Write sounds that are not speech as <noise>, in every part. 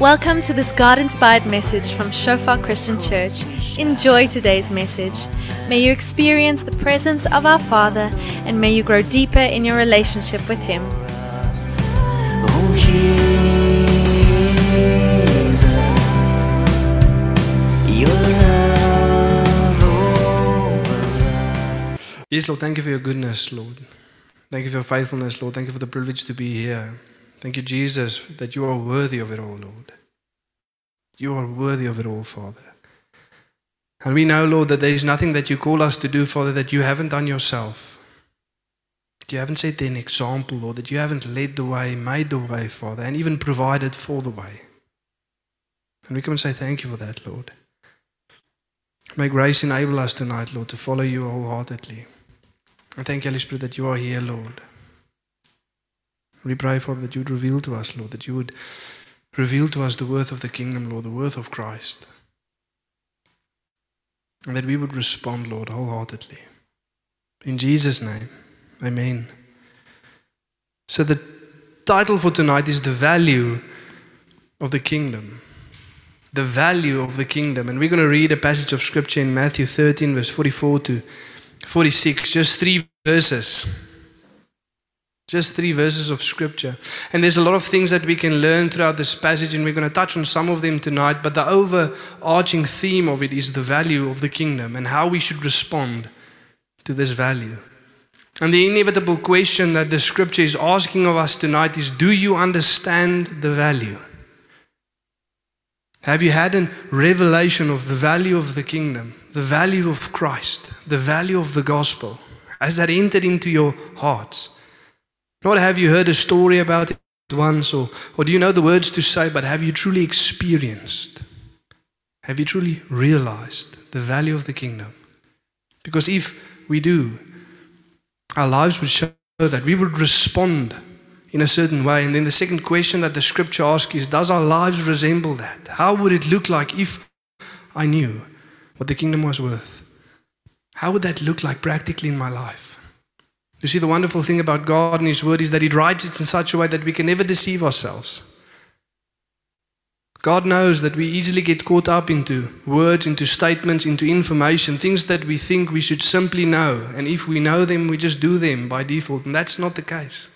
Welcome to this God inspired message from Shofar Christian Church. Enjoy today's message. May you experience the presence of our Father and may you grow deeper in your relationship with Him. Yes, Lord, thank you for your goodness, Lord. Thank you for your faithfulness, Lord. Thank you for the privilege to be here. Thank you, Jesus, that you are worthy of it all, Lord. You are worthy of it all, Father. And we know, Lord, that there is nothing that you call us to do, Father, that you haven't done yourself. You haven't set an example, Lord, that you haven't led the way, made the way, Father, and even provided for the way. And we come and say thank you for that, Lord. May grace enable us tonight, Lord, to follow you wholeheartedly. And thank you, Holy Spirit, that you are here, Lord. We pray, Father, that you would reveal to us, Lord, that you would reveal to us the worth of the kingdom, Lord, the worth of Christ. And that we would respond, Lord, wholeheartedly. In Jesus' name, amen. So the title for tonight is The Value of the Kingdom. The value of the kingdom. And we're going to read a passage of scripture in Matthew 13, verse 44 to 46, just three verses. Just three verses of scripture. And there's a lot of things that we can learn throughout this passage, and we're going to touch on some of them tonight. But the overarching theme of it is the value of the kingdom and how we should respond to this value. And the inevitable question that the scripture is asking of us tonight is Do you understand the value? Have you had a revelation of the value of the kingdom, the value of Christ, the value of the gospel? Has that entered into your hearts? Not have you heard a story about it once or, or do you know the words to say, but have you truly experienced? Have you truly realized the value of the kingdom? Because if we do, our lives would show that we would respond in a certain way. And then the second question that the scripture asks is Does our lives resemble that? How would it look like if I knew what the kingdom was worth? How would that look like practically in my life? You see, the wonderful thing about God and His Word is that He writes it in such a way that we can never deceive ourselves. God knows that we easily get caught up into words, into statements, into information, things that we think we should simply know. And if we know them, we just do them by default. And that's not the case.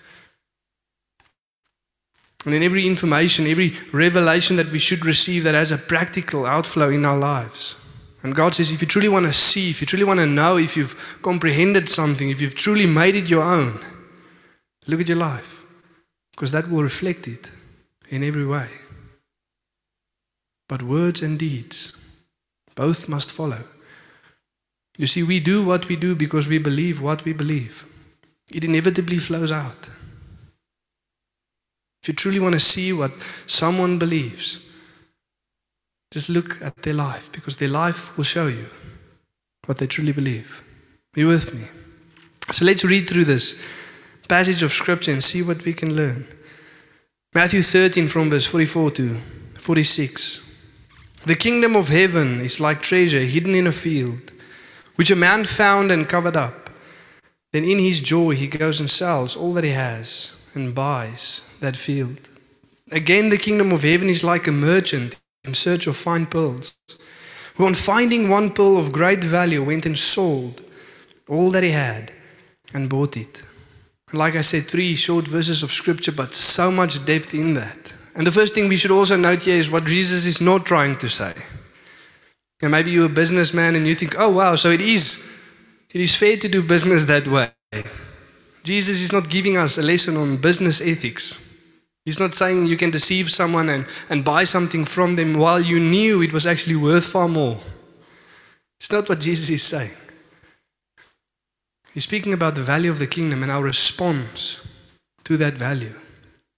And in every information, every revelation that we should receive that has a practical outflow in our lives. And God says, if you truly want to see, if you truly want to know, if you've comprehended something, if you've truly made it your own, look at your life. Because that will reflect it in every way. But words and deeds, both must follow. You see, we do what we do because we believe what we believe. It inevitably flows out. If you truly want to see what someone believes, just look at their life because their life will show you what they truly believe. Be with me. So let's read through this passage of scripture and see what we can learn. Matthew 13 from verse 44 to 46. The kingdom of heaven is like treasure hidden in a field, which a man found and covered up. Then in his joy he goes and sells all that he has and buys that field. Again, the kingdom of heaven is like a merchant in search of fine pearls, who on finding one pearl of great value went and sold all that he had and bought it. Like I said, three short verses of scripture, but so much depth in that. And the first thing we should also note here is what Jesus is not trying to say. And maybe you're a businessman and you think, oh wow, so it is it is fair to do business that way. Jesus is not giving us a lesson on business ethics. He's not saying you can deceive someone and, and buy something from them while you knew it was actually worth far more. It's not what Jesus is saying. He's speaking about the value of the kingdom and our response to that value.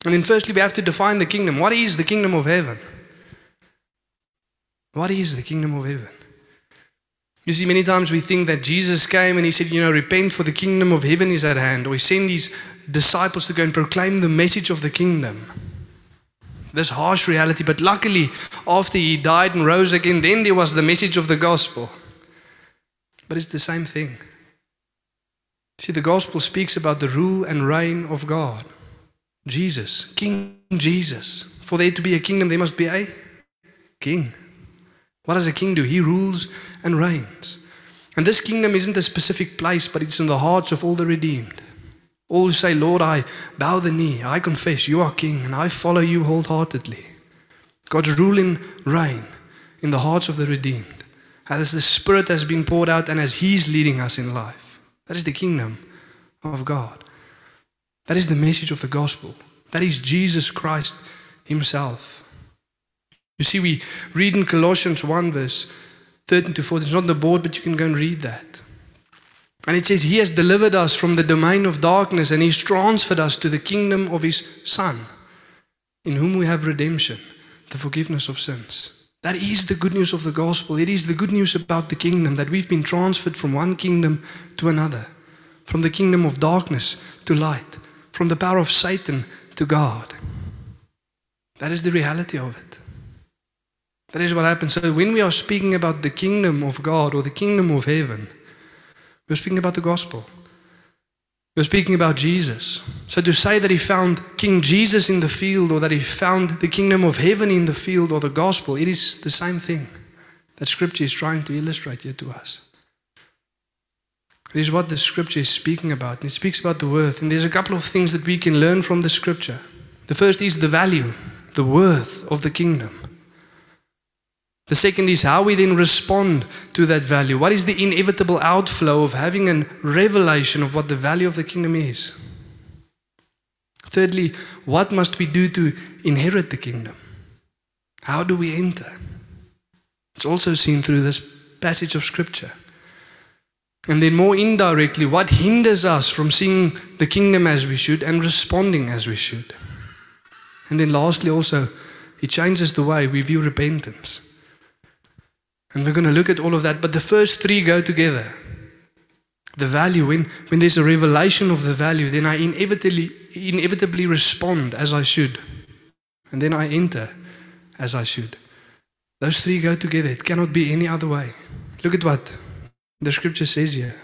And then, firstly, we have to define the kingdom. What is the kingdom of heaven? What is the kingdom of heaven? You see, many times we think that Jesus came and he said, you know, repent for the kingdom of heaven is at hand. Or he sent his disciples to go and proclaim the message of the kingdom. This harsh reality. But luckily, after he died and rose again, then there was the message of the gospel. But it's the same thing. See, the gospel speaks about the rule and reign of God. Jesus, King Jesus. For there to be a kingdom, there must be a king. What does a king do? He rules and reigns. And this kingdom isn't a specific place, but it's in the hearts of all the redeemed. All who say, Lord, I bow the knee, I confess you are king, and I follow you wholeheartedly. God's ruling reign in the hearts of the redeemed. As the Spirit has been poured out and as He's leading us in life. That is the kingdom of God. That is the message of the gospel. That is Jesus Christ Himself. You see, we read in Colossians 1, verse 13 to 14. It's not on the board, but you can go and read that. And it says, He has delivered us from the domain of darkness and He's transferred us to the kingdom of His Son, in whom we have redemption, the forgiveness of sins. That is the good news of the gospel. It is the good news about the kingdom that we've been transferred from one kingdom to another, from the kingdom of darkness to light, from the power of Satan to God. That is the reality of it. That is what happens. So when we are speaking about the kingdom of God or the kingdom of heaven, we're speaking about the gospel. We're speaking about Jesus. So to say that he found King Jesus in the field or that he found the kingdom of heaven in the field or the gospel, it is the same thing that scripture is trying to illustrate here to us. It is what the scripture is speaking about. And it speaks about the worth. And there's a couple of things that we can learn from the scripture. The first is the value, the worth of the kingdom. The second is how we then respond to that value. What is the inevitable outflow of having a revelation of what the value of the kingdom is? Thirdly, what must we do to inherit the kingdom? How do we enter? It's also seen through this passage of scripture. And then, more indirectly, what hinders us from seeing the kingdom as we should and responding as we should? And then, lastly, also, it changes the way we view repentance. And we're going to look at all of that. But the first three go together. The value, when, when there's a revelation of the value, then I inevitably, inevitably respond as I should. And then I enter as I should. Those three go together. It cannot be any other way. Look at what the scripture says here.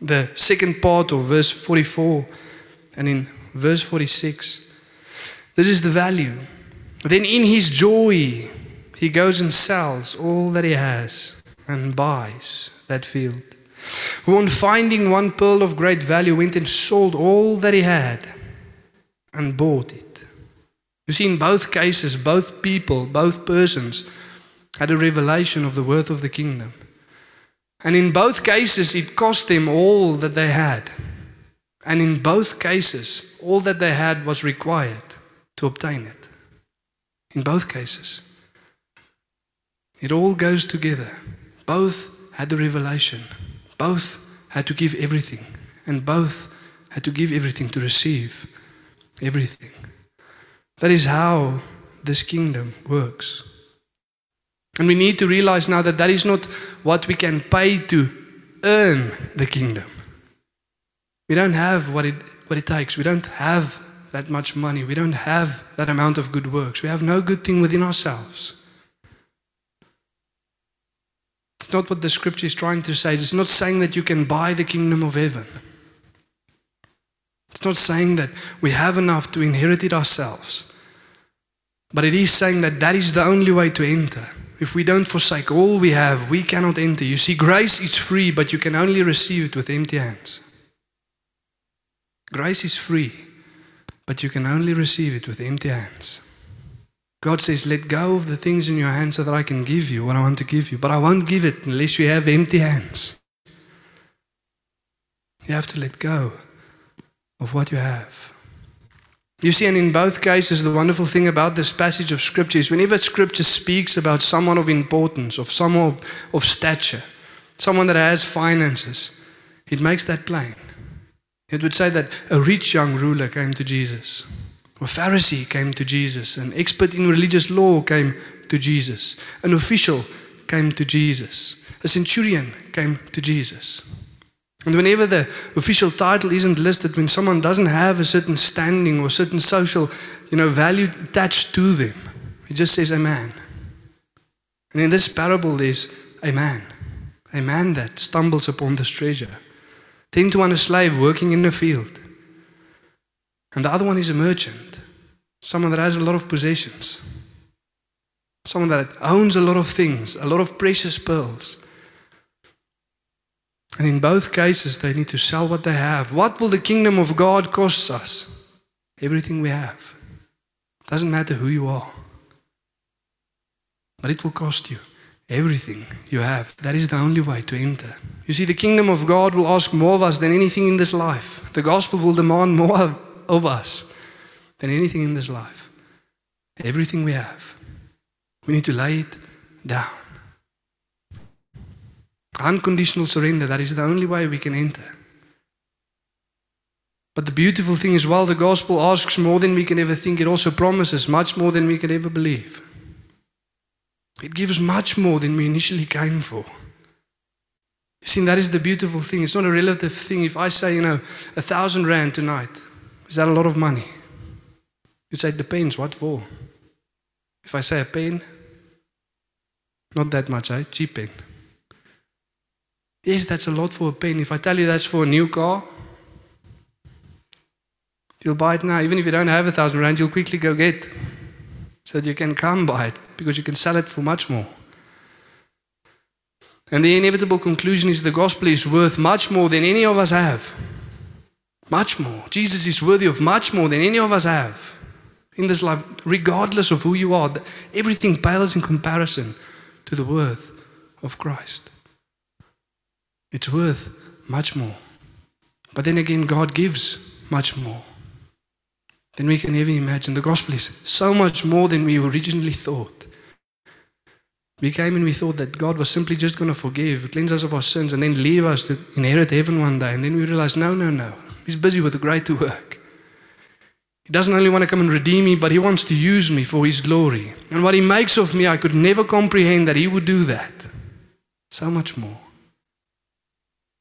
The second part of verse 44 and in verse 46. This is the value. Then in his joy, he goes and sells all that he has and buys that field. Who, on finding one pearl of great value, went and sold all that he had and bought it. You see, in both cases, both people, both persons had a revelation of the worth of the kingdom. And in both cases, it cost them all that they had. And in both cases, all that they had was required to obtain it. In both cases. It all goes together. Both had the revelation. Both had to give everything. And both had to give everything to receive everything. That is how this kingdom works. And we need to realize now that that is not what we can pay to earn the kingdom. We don't have what it, what it takes. We don't have that much money. We don't have that amount of good works. We have no good thing within ourselves. It's not what the scripture is trying to say. It's not saying that you can buy the kingdom of heaven. It's not saying that we have enough to inherit it ourselves. But it is saying that that is the only way to enter. If we don't forsake all we have, we cannot enter. You see, grace is free, but you can only receive it with empty hands. Grace is free, but you can only receive it with empty hands. God says, Let go of the things in your hand so that I can give you what I want to give you. But I won't give it unless you have empty hands. You have to let go of what you have. You see, and in both cases, the wonderful thing about this passage of Scripture is whenever Scripture speaks about someone of importance, of someone of stature, someone that has finances, it makes that plain. It would say that a rich young ruler came to Jesus. A Pharisee came to Jesus. An expert in religious law came to Jesus. An official came to Jesus. A centurion came to Jesus. And whenever the official title isn't listed, when someone doesn't have a certain standing or certain social you know, value attached to them, it just says a man. And in this parable, there's a man. A man that stumbles upon this treasure. Ten to one a slave working in the field. And the other one is a merchant, someone that has a lot of possessions, someone that owns a lot of things, a lot of precious pearls. And in both cases, they need to sell what they have. What will the kingdom of God cost us? Everything we have. Doesn't matter who you are. But it will cost you everything you have. That is the only way to enter. You see, the kingdom of God will ask more of us than anything in this life. The gospel will demand more of, us than anything in this life. Everything we have. We need to lay it down. Unconditional surrender, that is the only way we can enter. But the beautiful thing is, while the gospel asks more than we can ever think, it also promises much more than we can ever believe. It gives much more than we initially came for. You see, that is the beautiful thing. It's not a relative thing. If I say, you know, a thousand rand tonight, is that a lot of money? You'd say, depends. What for? If I say a pen, not that much, eh? Cheap pen. Yes, that's a lot for a pen. If I tell you that's for a new car, you'll buy it now. Even if you don't have a thousand rand, you'll quickly go get so that you can come buy it because you can sell it for much more. And the inevitable conclusion is the gospel is worth much more than any of us have. Much more. Jesus is worthy of much more than any of us have in this life, regardless of who you are. Everything pales in comparison to the worth of Christ. It's worth much more. But then again, God gives much more than we can ever imagine. The gospel is so much more than we originally thought. We came and we thought that God was simply just going to forgive, cleanse us of our sins, and then leave us to inherit heaven one day. And then we realized, no, no, no. He's busy with a greater work. He doesn't only want to come and redeem me, but He wants to use me for His glory. And what He makes of me, I could never comprehend that He would do that. So much more.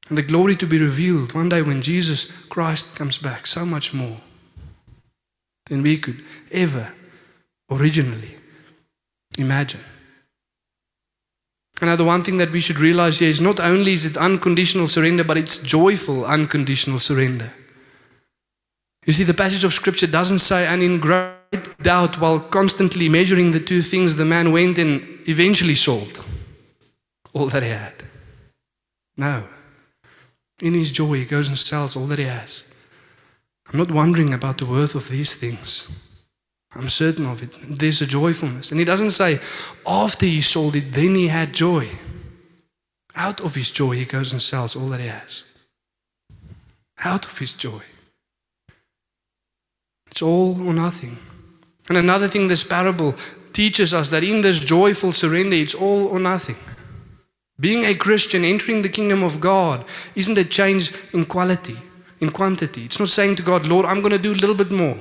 And the glory to be revealed one day when Jesus Christ comes back, so much more than we could ever originally imagine. And now, the one thing that we should realize here is not only is it unconditional surrender, but it's joyful unconditional surrender. You see, the passage of scripture doesn't say, and in great doubt, while constantly measuring the two things, the man went and eventually sold all that he had. No. In his joy, he goes and sells all that he has. I'm not wondering about the worth of these things. I'm certain of it. There's a joyfulness. And he doesn't say, after he sold it, then he had joy. Out of his joy, he goes and sells all that he has. Out of his joy. It's all or nothing. And another thing this parable teaches us that in this joyful surrender, it's all or nothing. Being a Christian, entering the kingdom of God, isn't a change in quality, in quantity. It's not saying to God, Lord, I'm going to do a little bit more.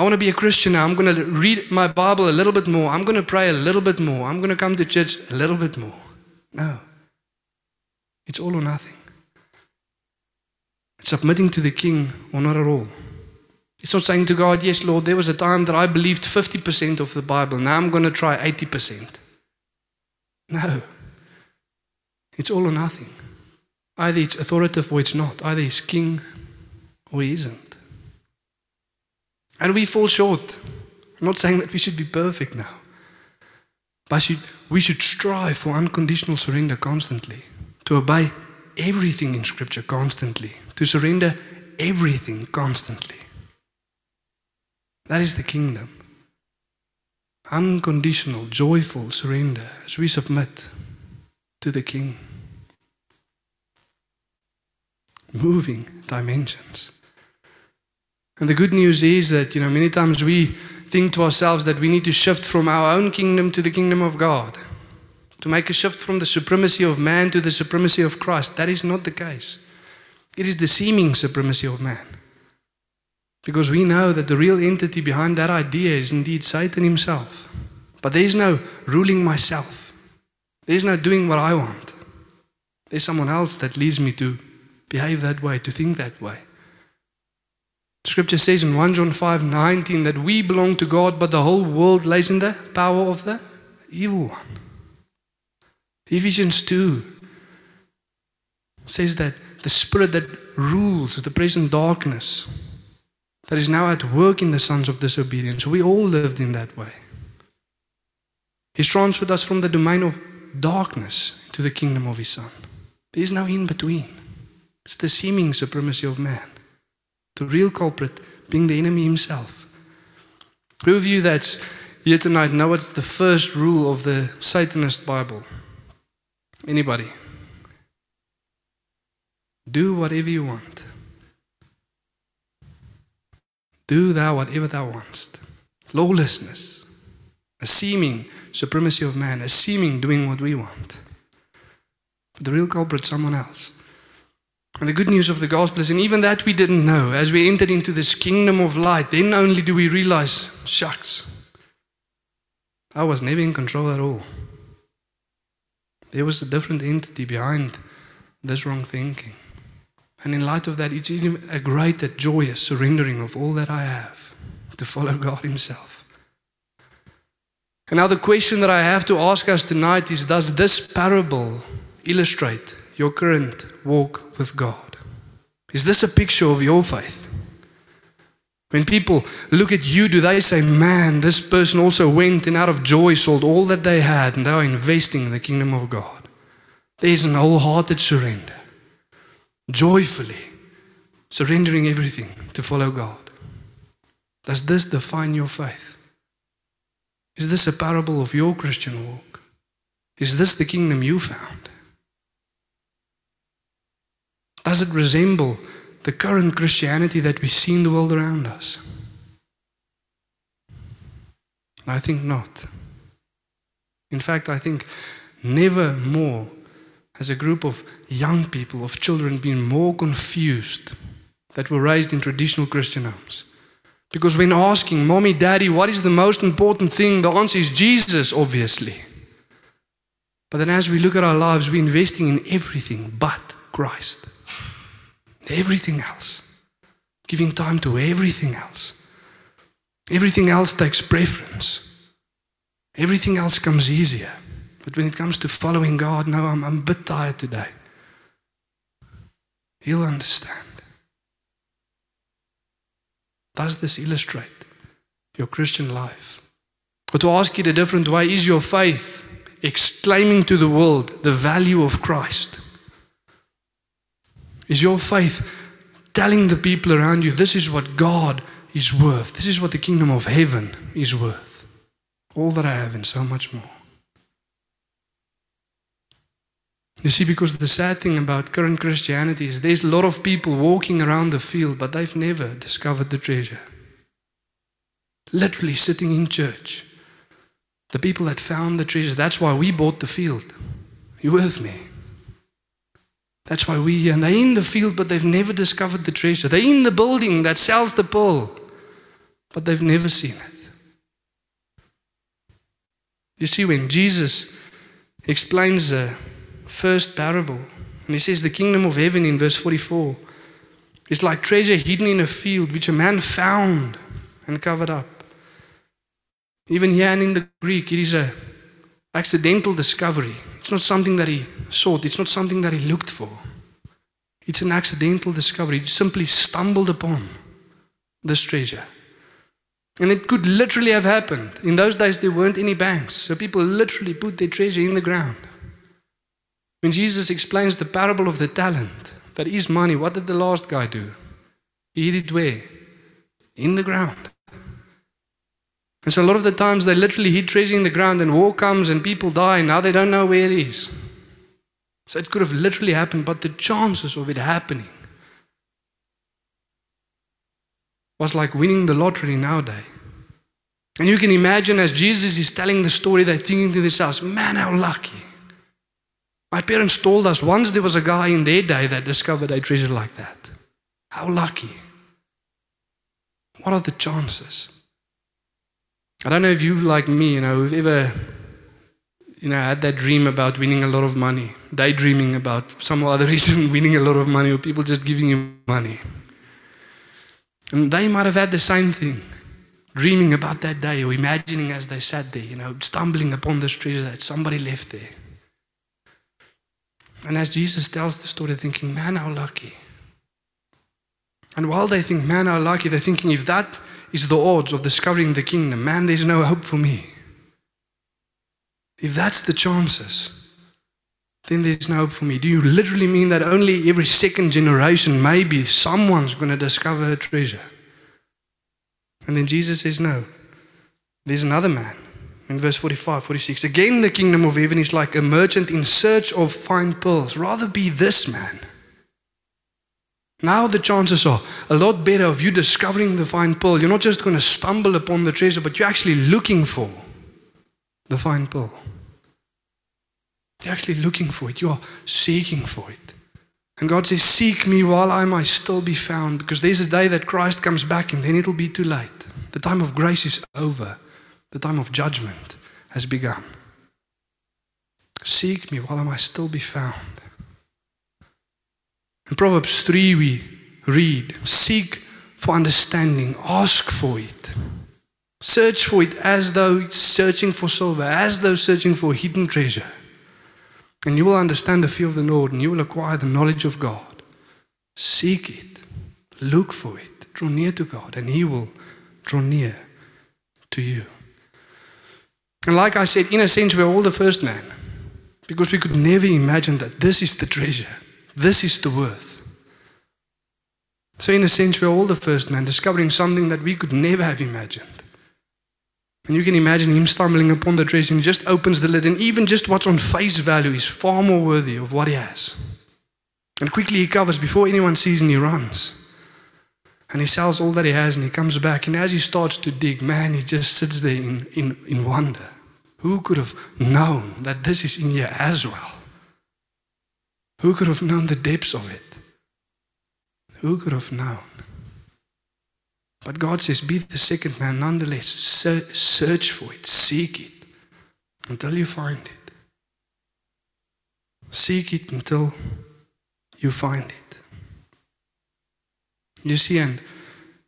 I want to be a Christian now. I'm going to read my Bible a little bit more. I'm going to pray a little bit more. I'm going to come to church a little bit more. No. It's all or nothing. It's submitting to the king or not at all. It's not saying to God, Yes, Lord, there was a time that I believed 50% of the Bible. Now I'm going to try 80%. No. It's all or nothing. Either it's authoritative or it's not. Either he's king or he isn't. And we fall short. I'm not saying that we should be perfect now. But we should strive for unconditional surrender constantly, to obey everything in Scripture constantly, to surrender everything constantly. That is the kingdom. Unconditional, joyful surrender as we submit to the King. Moving dimensions. And the good news is that, you know, many times we think to ourselves that we need to shift from our own kingdom to the kingdom of God, to make a shift from the supremacy of man to the supremacy of Christ. That is not the case. It is the seeming supremacy of man. Because we know that the real entity behind that idea is indeed Satan himself. But there is no ruling myself, there is no doing what I want. There's someone else that leads me to behave that way, to think that way. Scripture says in 1 John 5 19 that we belong to God, but the whole world lays in the power of the evil one. Ephesians 2 says that the spirit that rules, the present darkness that is now at work in the sons of disobedience. We all lived in that way. He's transferred us from the domain of darkness to the kingdom of His Son. There is no in between. It's the seeming supremacy of man. The real culprit being the enemy himself. Who of you that's here tonight know what's the first rule of the Satanist Bible? Anybody? Do whatever you want. Do thou whatever thou wantst. Lawlessness, a seeming supremacy of man, a seeming doing what we want. But the real culprit, someone else. And the good news of the gospel is, and even that we didn't know, as we entered into this kingdom of light, then only do we realize, shucks, I was never in control at all. There was a different entity behind this wrong thinking. And in light of that, it's even a greater joyous surrendering of all that I have to follow God Himself. And now, the question that I have to ask us tonight is Does this parable illustrate your current walk with God? Is this a picture of your faith? When people look at you, do they say, Man, this person also went and out of joy sold all that they had and they are investing in the kingdom of God? There is an wholehearted surrender, joyfully surrendering everything to follow God. Does this define your faith? Is this a parable of your Christian walk? Is this the kingdom you found? Does it resemble the current Christianity that we see in the world around us? I think not. In fact, I think never more has a group of young people, of children, been more confused that were raised in traditional Christian homes. Because when asking, Mommy, Daddy, what is the most important thing? The answer is Jesus, obviously. But then as we look at our lives, we're investing in everything but Christ. Everything else. Giving time to everything else. Everything else takes preference. Everything else comes easier. But when it comes to following God, no, I'm, I'm a bit tired today. He'll understand. Does this illustrate your Christian life? Or to ask it a different way, is your faith exclaiming to the world the value of Christ? Is your faith telling the people around you this is what God is worth? This is what the kingdom of heaven is worth. All that I have and so much more. You see, because the sad thing about current Christianity is there's a lot of people walking around the field, but they've never discovered the treasure. Literally sitting in church. The people that found the treasure, that's why we bought the field. You with me? That's why we and they're in the field, but they've never discovered the treasure. They're in the building that sells the pearl, but they've never seen it. You see, when Jesus explains the first parable. And he says, The kingdom of heaven in verse 44 is like treasure hidden in a field which a man found and covered up. Even here and in the Greek, it is a accidental discovery. It's not something that he sought, it's not something that he looked for. It's an accidental discovery. He simply stumbled upon this treasure. And it could literally have happened. In those days, there weren't any banks. So people literally put their treasure in the ground. When Jesus explains the parable of the talent, that is money, what did the last guy do? He hid it where? In the ground. And so a lot of the times they literally hid treasure in the ground and war comes and people die and now they don't know where it is. So it could have literally happened, but the chances of it happening was like winning the lottery nowadays. And you can imagine as Jesus is telling the story, they're thinking to themselves, man, how lucky. My parents told us once there was a guy in their day that discovered a treasure like that. How lucky. What are the chances? I don't know if you, like me, you know, have ever you know, had that dream about winning a lot of money, daydreaming about some other <laughs> reason winning a lot of money, or people just giving you money. And they might have had the same thing, dreaming about that day, or imagining as they sat there, you know, stumbling upon this treasure that somebody left there. And as Jesus tells the story, thinking, man, how lucky. And while they think, man, are lucky, they're thinking, if that is the odds of discovering the kingdom, man, there's no hope for me. If that's the chances, then there's no hope for me. Do you literally mean that only every second generation, maybe someone's going to discover a treasure? And then Jesus says, no. There's another man in verse 45, 46. Again, the kingdom of heaven is like a merchant in search of fine pearls. Rather be this man. Now the chances are a lot better of you discovering the fine pearl. You're not just going to stumble upon the treasure, but you're actually looking for the fine pearl. You're actually looking for it. You are seeking for it. And God says, Seek me while I might still be found, because there's a day that Christ comes back and then it'll be too late. The time of grace is over, the time of judgment has begun. Seek me while I might still be found. In Proverbs 3, we read, Seek for understanding, ask for it. Search for it as though searching for silver, as though searching for hidden treasure. And you will understand the fear of the Lord and you will acquire the knowledge of God. Seek it, look for it, draw near to God, and He will draw near to you. And like I said, in a sense, we're all the first man because we could never imagine that this is the treasure, this is the worth. So, in a sense, we're all the first man discovering something that we could never have imagined. And you can imagine him stumbling upon the treasure and he just opens the lid, and even just what's on face value is far more worthy of what he has. And quickly he covers before anyone sees and he runs. And he sells all that he has and he comes back. And as he starts to dig, man, he just sits there in, in, in wonder. Who could have known that this is in here as well? Who could have known the depths of it? Who could have known? But God says, be the second man nonetheless. Search for it, seek it until you find it. Seek it until you find it. You see, and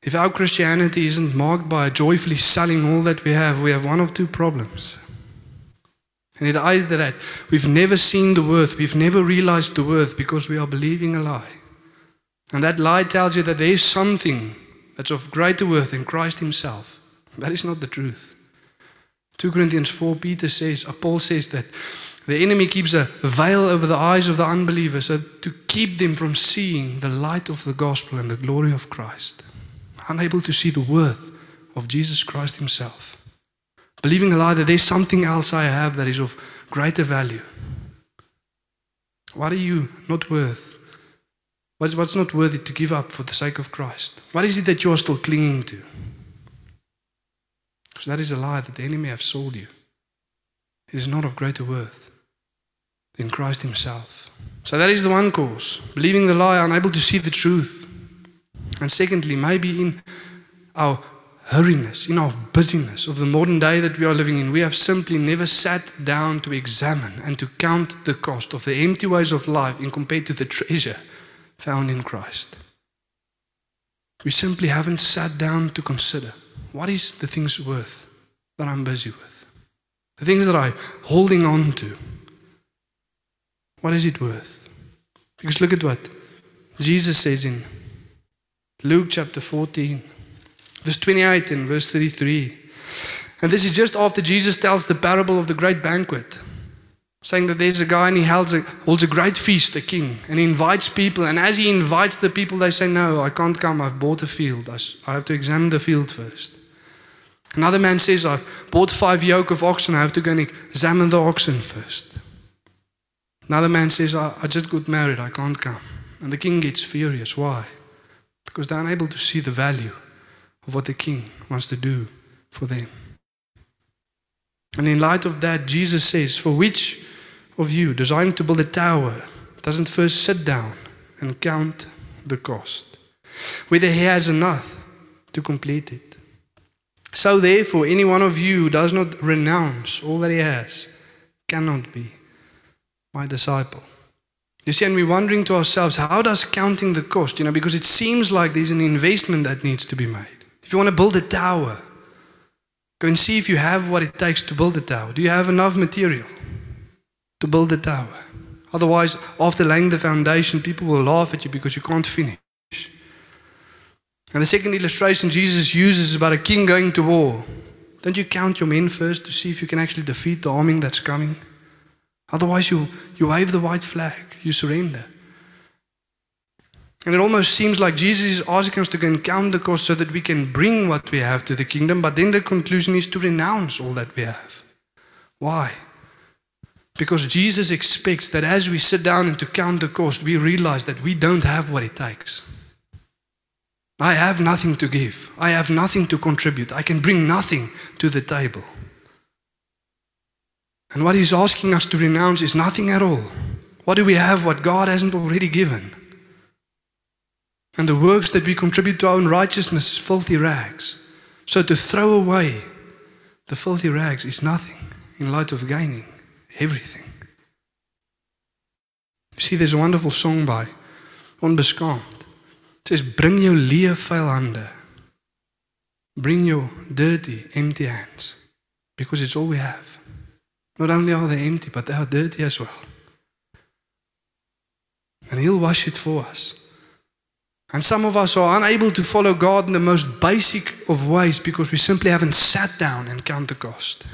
if our Christianity isn't marked by joyfully selling all that we have, we have one of two problems. And it either that we've never seen the worth, we've never realized the worth because we are believing a lie. And that lie tells you that there is something that's of greater worth than Christ Himself. That is not the truth. 2 Corinthians 4, Peter says, or Paul says that the enemy keeps a veil over the eyes of the unbelievers so to keep them from seeing the light of the gospel and the glory of Christ. Unable to see the worth of Jesus Christ Himself. Believing a lie that there's something else I have that is of greater value. What are you not worth? What's, what's not worthy to give up for the sake of Christ? What is it that you are still clinging to? Because that is a lie that the enemy have sold you. It is not of greater worth than Christ Himself. So that is the one cause. Believing the lie, unable to see the truth. And secondly, maybe in our hurriness, in our busyness of the modern day that we are living in, we have simply never sat down to examine and to count the cost of the empty ways of life in compared to the treasure found in Christ. We simply haven't sat down to consider what is the things worth that I'm busy with? The things that I'm holding on to. What is it worth? Because look at what Jesus says in Luke chapter 14, verse 28 and verse 33. And this is just after Jesus tells the parable of the great banquet saying that there's a guy and he holds a, holds a great feast, a king, and he invites people. And as he invites the people, they say, No, I can't come. I've bought a field. I, I have to examine the field first. Another man says, I've bought five yoke of oxen. I have to go and examine the oxen first. Another man says, I, I just got married. I can't come. And the king gets furious. Why? Because they're unable to see the value of what the king wants to do for them. And in light of that, Jesus says, For which of you desiring to build a tower doesn't first sit down and count the cost, whether he has enough to complete it. So, therefore, any one of you who does not renounce all that he has cannot be my disciple. You see, and we're wondering to ourselves, how does counting the cost? You know, because it seems like there's an investment that needs to be made. If you want to build a tower, go and see if you have what it takes to build a tower. Do you have enough material? to build a tower. Otherwise, after laying the foundation, people will laugh at you because you can't finish. And the second illustration Jesus uses is about a king going to war. Don't you count your men first to see if you can actually defeat the army that's coming? Otherwise, you, you wave the white flag, you surrender. And it almost seems like Jesus is asking us to go and count the cost so that we can bring what we have to the kingdom, but then the conclusion is to renounce all that we have. Why? Because Jesus expects that as we sit down and to count the cost, we realize that we don't have what it takes. I have nothing to give. I have nothing to contribute. I can bring nothing to the table. And what he's asking us to renounce is nothing at all. What do we have what God hasn't already given? And the works that we contribute to our own righteousness is filthy rags. So to throw away the filthy rags is nothing in light of gaining everything. You see, there's a wonderful song by Onbeskaamd. It says, Bring your leer hande. Bring your dirty, empty hands. Because it's all we have. Not only are they empty, but they are dirty as well. And He'll wash it for us. And some of us are unable to follow God in the most basic of ways because we simply haven't sat down and count the cost.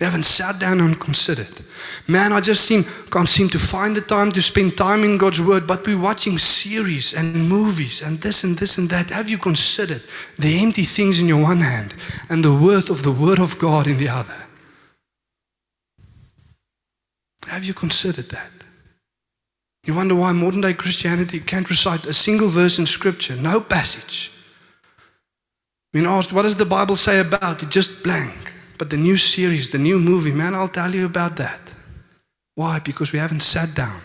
We haven't sat down and considered. Man, I just seem can't seem to find the time to spend time in God's word, but we're watching series and movies and this and this and that. Have you considered the empty things in your one hand and the worth of the word of God in the other? Have you considered that? You wonder why modern day Christianity can't recite a single verse in scripture, no passage. When asked, what does the Bible say about it? Just blank. But the new series, the new movie, man, I'll tell you about that. Why? Because we haven't sat down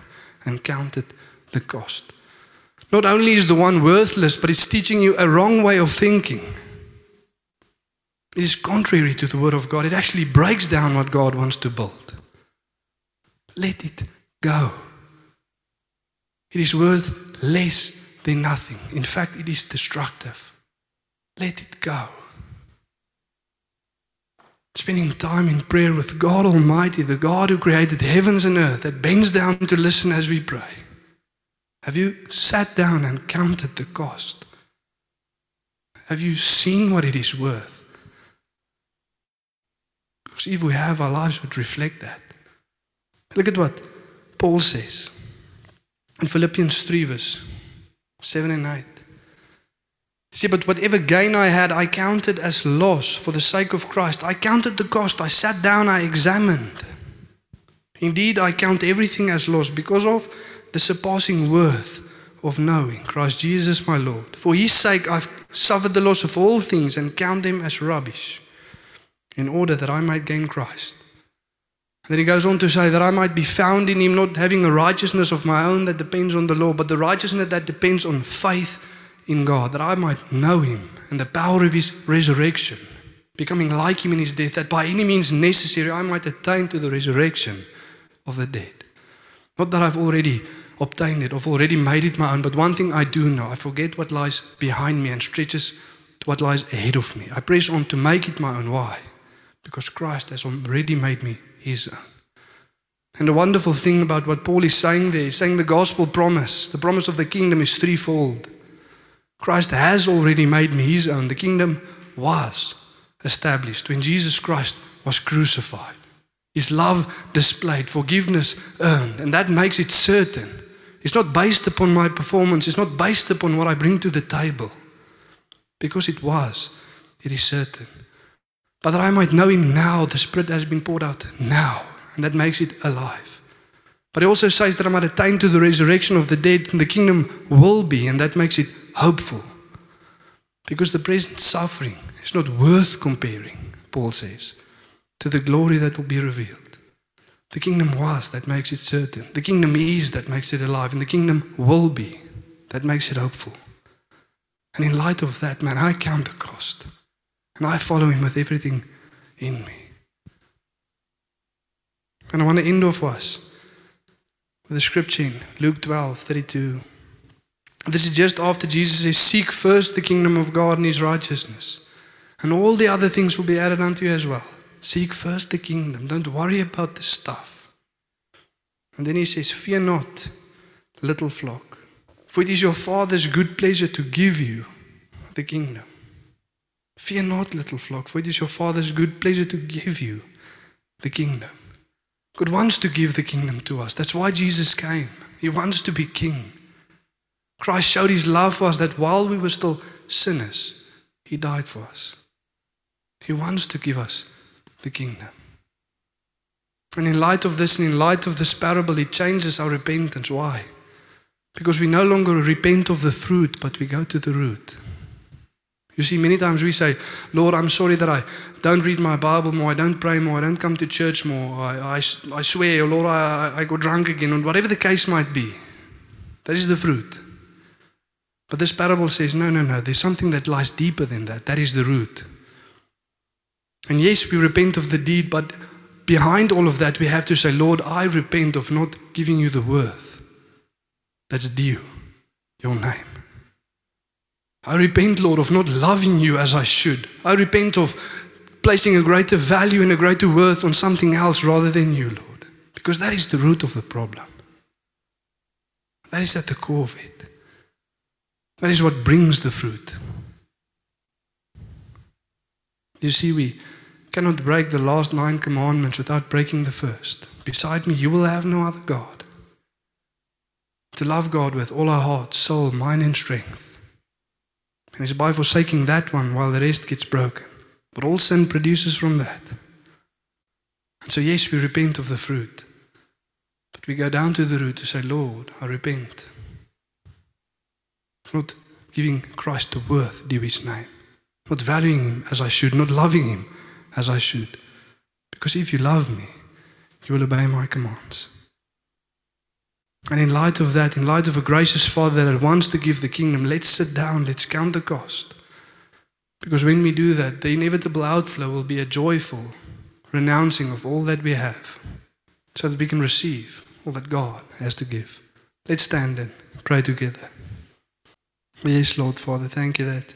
and counted the cost. Not only is the one worthless, but it's teaching you a wrong way of thinking. It is contrary to the Word of God. It actually breaks down what God wants to build. Let it go. It is worth less than nothing. In fact, it is destructive. Let it go. Spending time in prayer with God Almighty, the God who created heavens and earth, that bends down to listen as we pray. Have you sat down and counted the cost? Have you seen what it is worth? Because if we have, our lives would reflect that. Look at what Paul says in Philippians 3, verse 7 and 8. See, but whatever gain I had, I counted as loss for the sake of Christ. I counted the cost. I sat down, I examined. Indeed, I count everything as loss because of the surpassing worth of knowing Christ Jesus my Lord. For his sake, I've suffered the loss of all things and count them as rubbish in order that I might gain Christ. Then he goes on to say that I might be found in him, not having a righteousness of my own that depends on the law, but the righteousness that depends on faith in God, that I might know him and the power of his resurrection, becoming like him in his death, that by any means necessary I might attain to the resurrection of the dead. Not that I've already obtained it, I've already made it my own, but one thing I do know I forget what lies behind me and stretches to what lies ahead of me. I press on to make it my own. Why? Because Christ has already made me his. And the wonderful thing about what Paul is saying there, he's saying the gospel promise, the promise of the kingdom is threefold. Christ has already made me his own. The kingdom was established when Jesus Christ was crucified. His love displayed, forgiveness earned, and that makes it certain. It's not based upon my performance, it's not based upon what I bring to the table. Because it was, it is certain. But that I might know him now, the Spirit has been poured out now, and that makes it alive. But he also says that I might attain to the resurrection of the dead, and the kingdom will be, and that makes it hopeful. Because the present suffering is not worth comparing, Paul says, to the glory that will be revealed. The kingdom was, that makes it certain. The kingdom is, that makes it alive. And the kingdom will be, that makes it hopeful. And in light of that, man, I count the cost. And I follow him with everything in me. And I want to end off us with a scripture in Luke 12 32. This is just after Jesus says, Seek first the kingdom of God and his righteousness, and all the other things will be added unto you as well. Seek first the kingdom. Don't worry about the stuff. And then he says, Fear not, little flock, for it is your Father's good pleasure to give you the kingdom. Fear not, little flock, for it is your Father's good pleasure to give you the kingdom. God wants to give the kingdom to us. That's why Jesus came. He wants to be king. Christ showed his love for us that while we were still sinners, he died for us. He wants to give us the kingdom. And in light of this and in light of this parable, it changes our repentance. Why? Because we no longer repent of the fruit, but we go to the root. You see, many times we say, Lord, I'm sorry that I don't read my Bible more, I don't pray more, I don't come to church more, I, I, I swear, oh Lord, I, I got drunk again, and whatever the case might be. That is the fruit. But this parable says, no, no, no, there's something that lies deeper than that. That is the root. And yes, we repent of the deed, but behind all of that, we have to say, Lord, I repent of not giving you the worth that's due your name. I repent, Lord, of not loving you as I should. I repent of placing a greater value and a greater worth on something else rather than you, Lord. Because that is the root of the problem. That is at the core of it. That is what brings the fruit. You see, we cannot break the last nine commandments without breaking the first. Beside me, you will have no other God. To love God with all our heart, soul, mind, and strength. And it's by forsaking that one while the rest gets broken. But all sin produces from that. And so, yes, we repent of the fruit. But we go down to the root to say, Lord, I repent. Not giving Christ the worth due his name. Not valuing him as I should. Not loving him as I should. Because if you love me, you will obey my commands. And in light of that, in light of a gracious Father that wants to give the kingdom, let's sit down, let's count the cost. Because when we do that, the inevitable outflow will be a joyful renouncing of all that we have so that we can receive all that God has to give. Let's stand and pray together. Yes, Lord Father, thank you that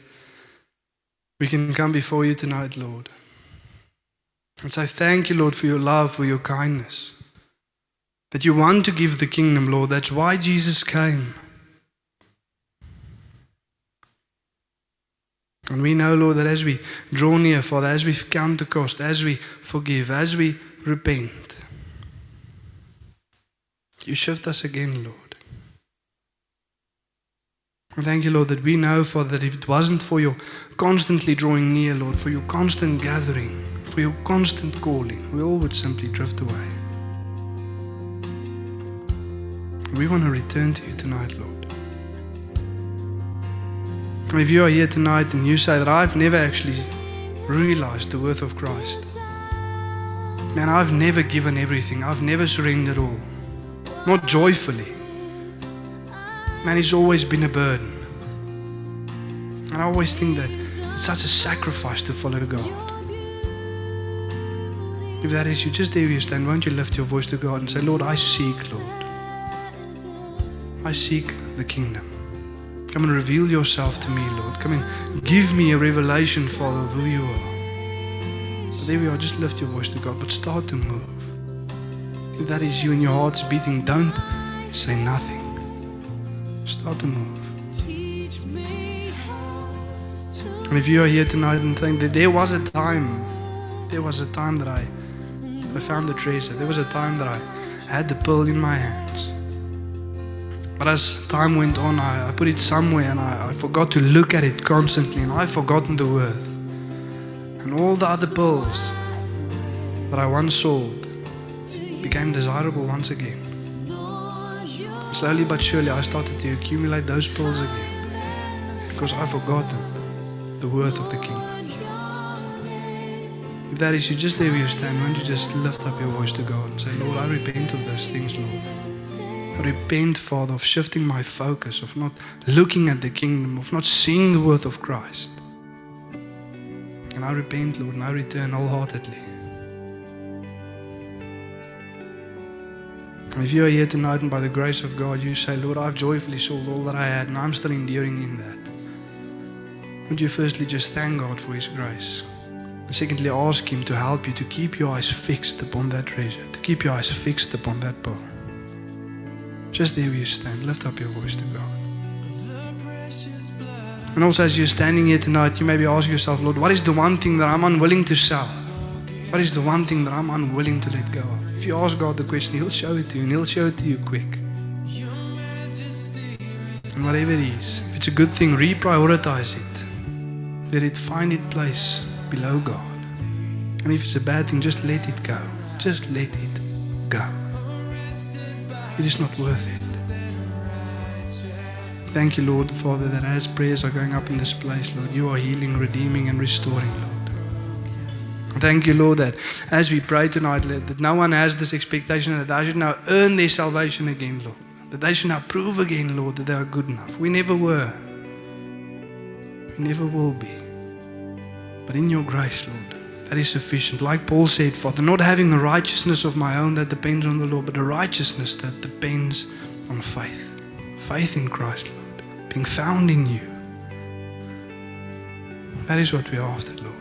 we can come before you tonight, Lord. And say, Thank you, Lord, for your love, for your kindness that you want to give the kingdom, Lord. That's why Jesus came. And we know, Lord, that as we draw near, Father, as we count the cost, as we forgive, as we repent, you shift us again, Lord. And thank you, Lord, that we know, Father, that if it wasn't for your constantly drawing near, Lord, for your constant gathering, for your constant calling, we all would simply drift away. We want to return to you tonight, Lord. If you are here tonight and you say that I've never actually realized the worth of Christ, man, I've never given everything, I've never surrendered all, not joyfully. Man, it's always been a burden. And I always think that it's such a sacrifice to follow God. If that is you, just there you stand, won't you lift your voice to God and say, Lord, I seek, Lord. I seek the kingdom. Come and reveal yourself to me, Lord. Come and give me a revelation, Father, of who you are. So there we are. Just lift your voice to God, but start to move. If that is you and your heart's beating, don't say nothing. Start to move. And if you are here tonight and think that there was a time, there was a time that I, I found the treasure. There was a time that I had the pearl in my hands. But as time went on, I, I put it somewhere and I, I forgot to look at it constantly and I've forgotten the worth. And all the other pearls that I once sold became desirable once again. Slowly but surely, I started to accumulate those pearls again because I've forgotten the worth of the King. If that is you, just there where you stand, why don't you just lift up your voice to God and say, Lord, I repent of those things, Lord. Repent, Father, of shifting my focus, of not looking at the kingdom, of not seeing the worth of Christ. And I repent, Lord, and I return wholeheartedly. If you are here tonight and by the grace of God you say, Lord, I've joyfully sold all that I had and I'm still enduring in that, would you firstly just thank God for His grace? And secondly, ask Him to help you to keep your eyes fixed upon that treasure, to keep your eyes fixed upon that pearl. Just there you stand, lift up your voice to God. And also, as you're standing here tonight, you maybe ask yourself, Lord, what is the one thing that I'm unwilling to sell? What is the one thing that I'm unwilling to let go of? If you ask God the question, He'll show it to you, and He'll show it to you quick. And whatever it is, if it's a good thing, reprioritize it. Let it find its place below God. And if it's a bad thing, just let it go. Just let it go. It is not worth it. Thank you, Lord, Father, that as prayers are going up in this place, Lord, you are healing, redeeming, and restoring, Lord. Thank you, Lord, that as we pray tonight, Lord, that no one has this expectation that I should now earn their salvation again, Lord. That they should now prove again, Lord, that they are good enough. We never were. We never will be. But in your grace, Lord, that is sufficient. Like Paul said, Father, not having a righteousness of my own that depends on the law, but a righteousness that depends on faith. Faith in Christ, Lord. Being found in you. That is what we're after, Lord.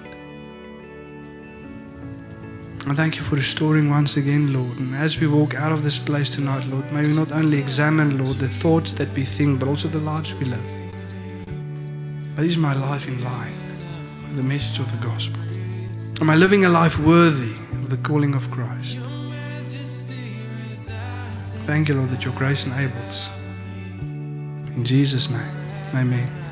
I thank you for restoring once again, Lord. And as we walk out of this place tonight, Lord, may we not only examine, Lord, the thoughts that we think, but also the lives we live. But is my life in line with the message of the gospel? Am I living a life worthy of the calling of Christ? Thank you, Lord, that your grace enables. In Jesus' name, amen.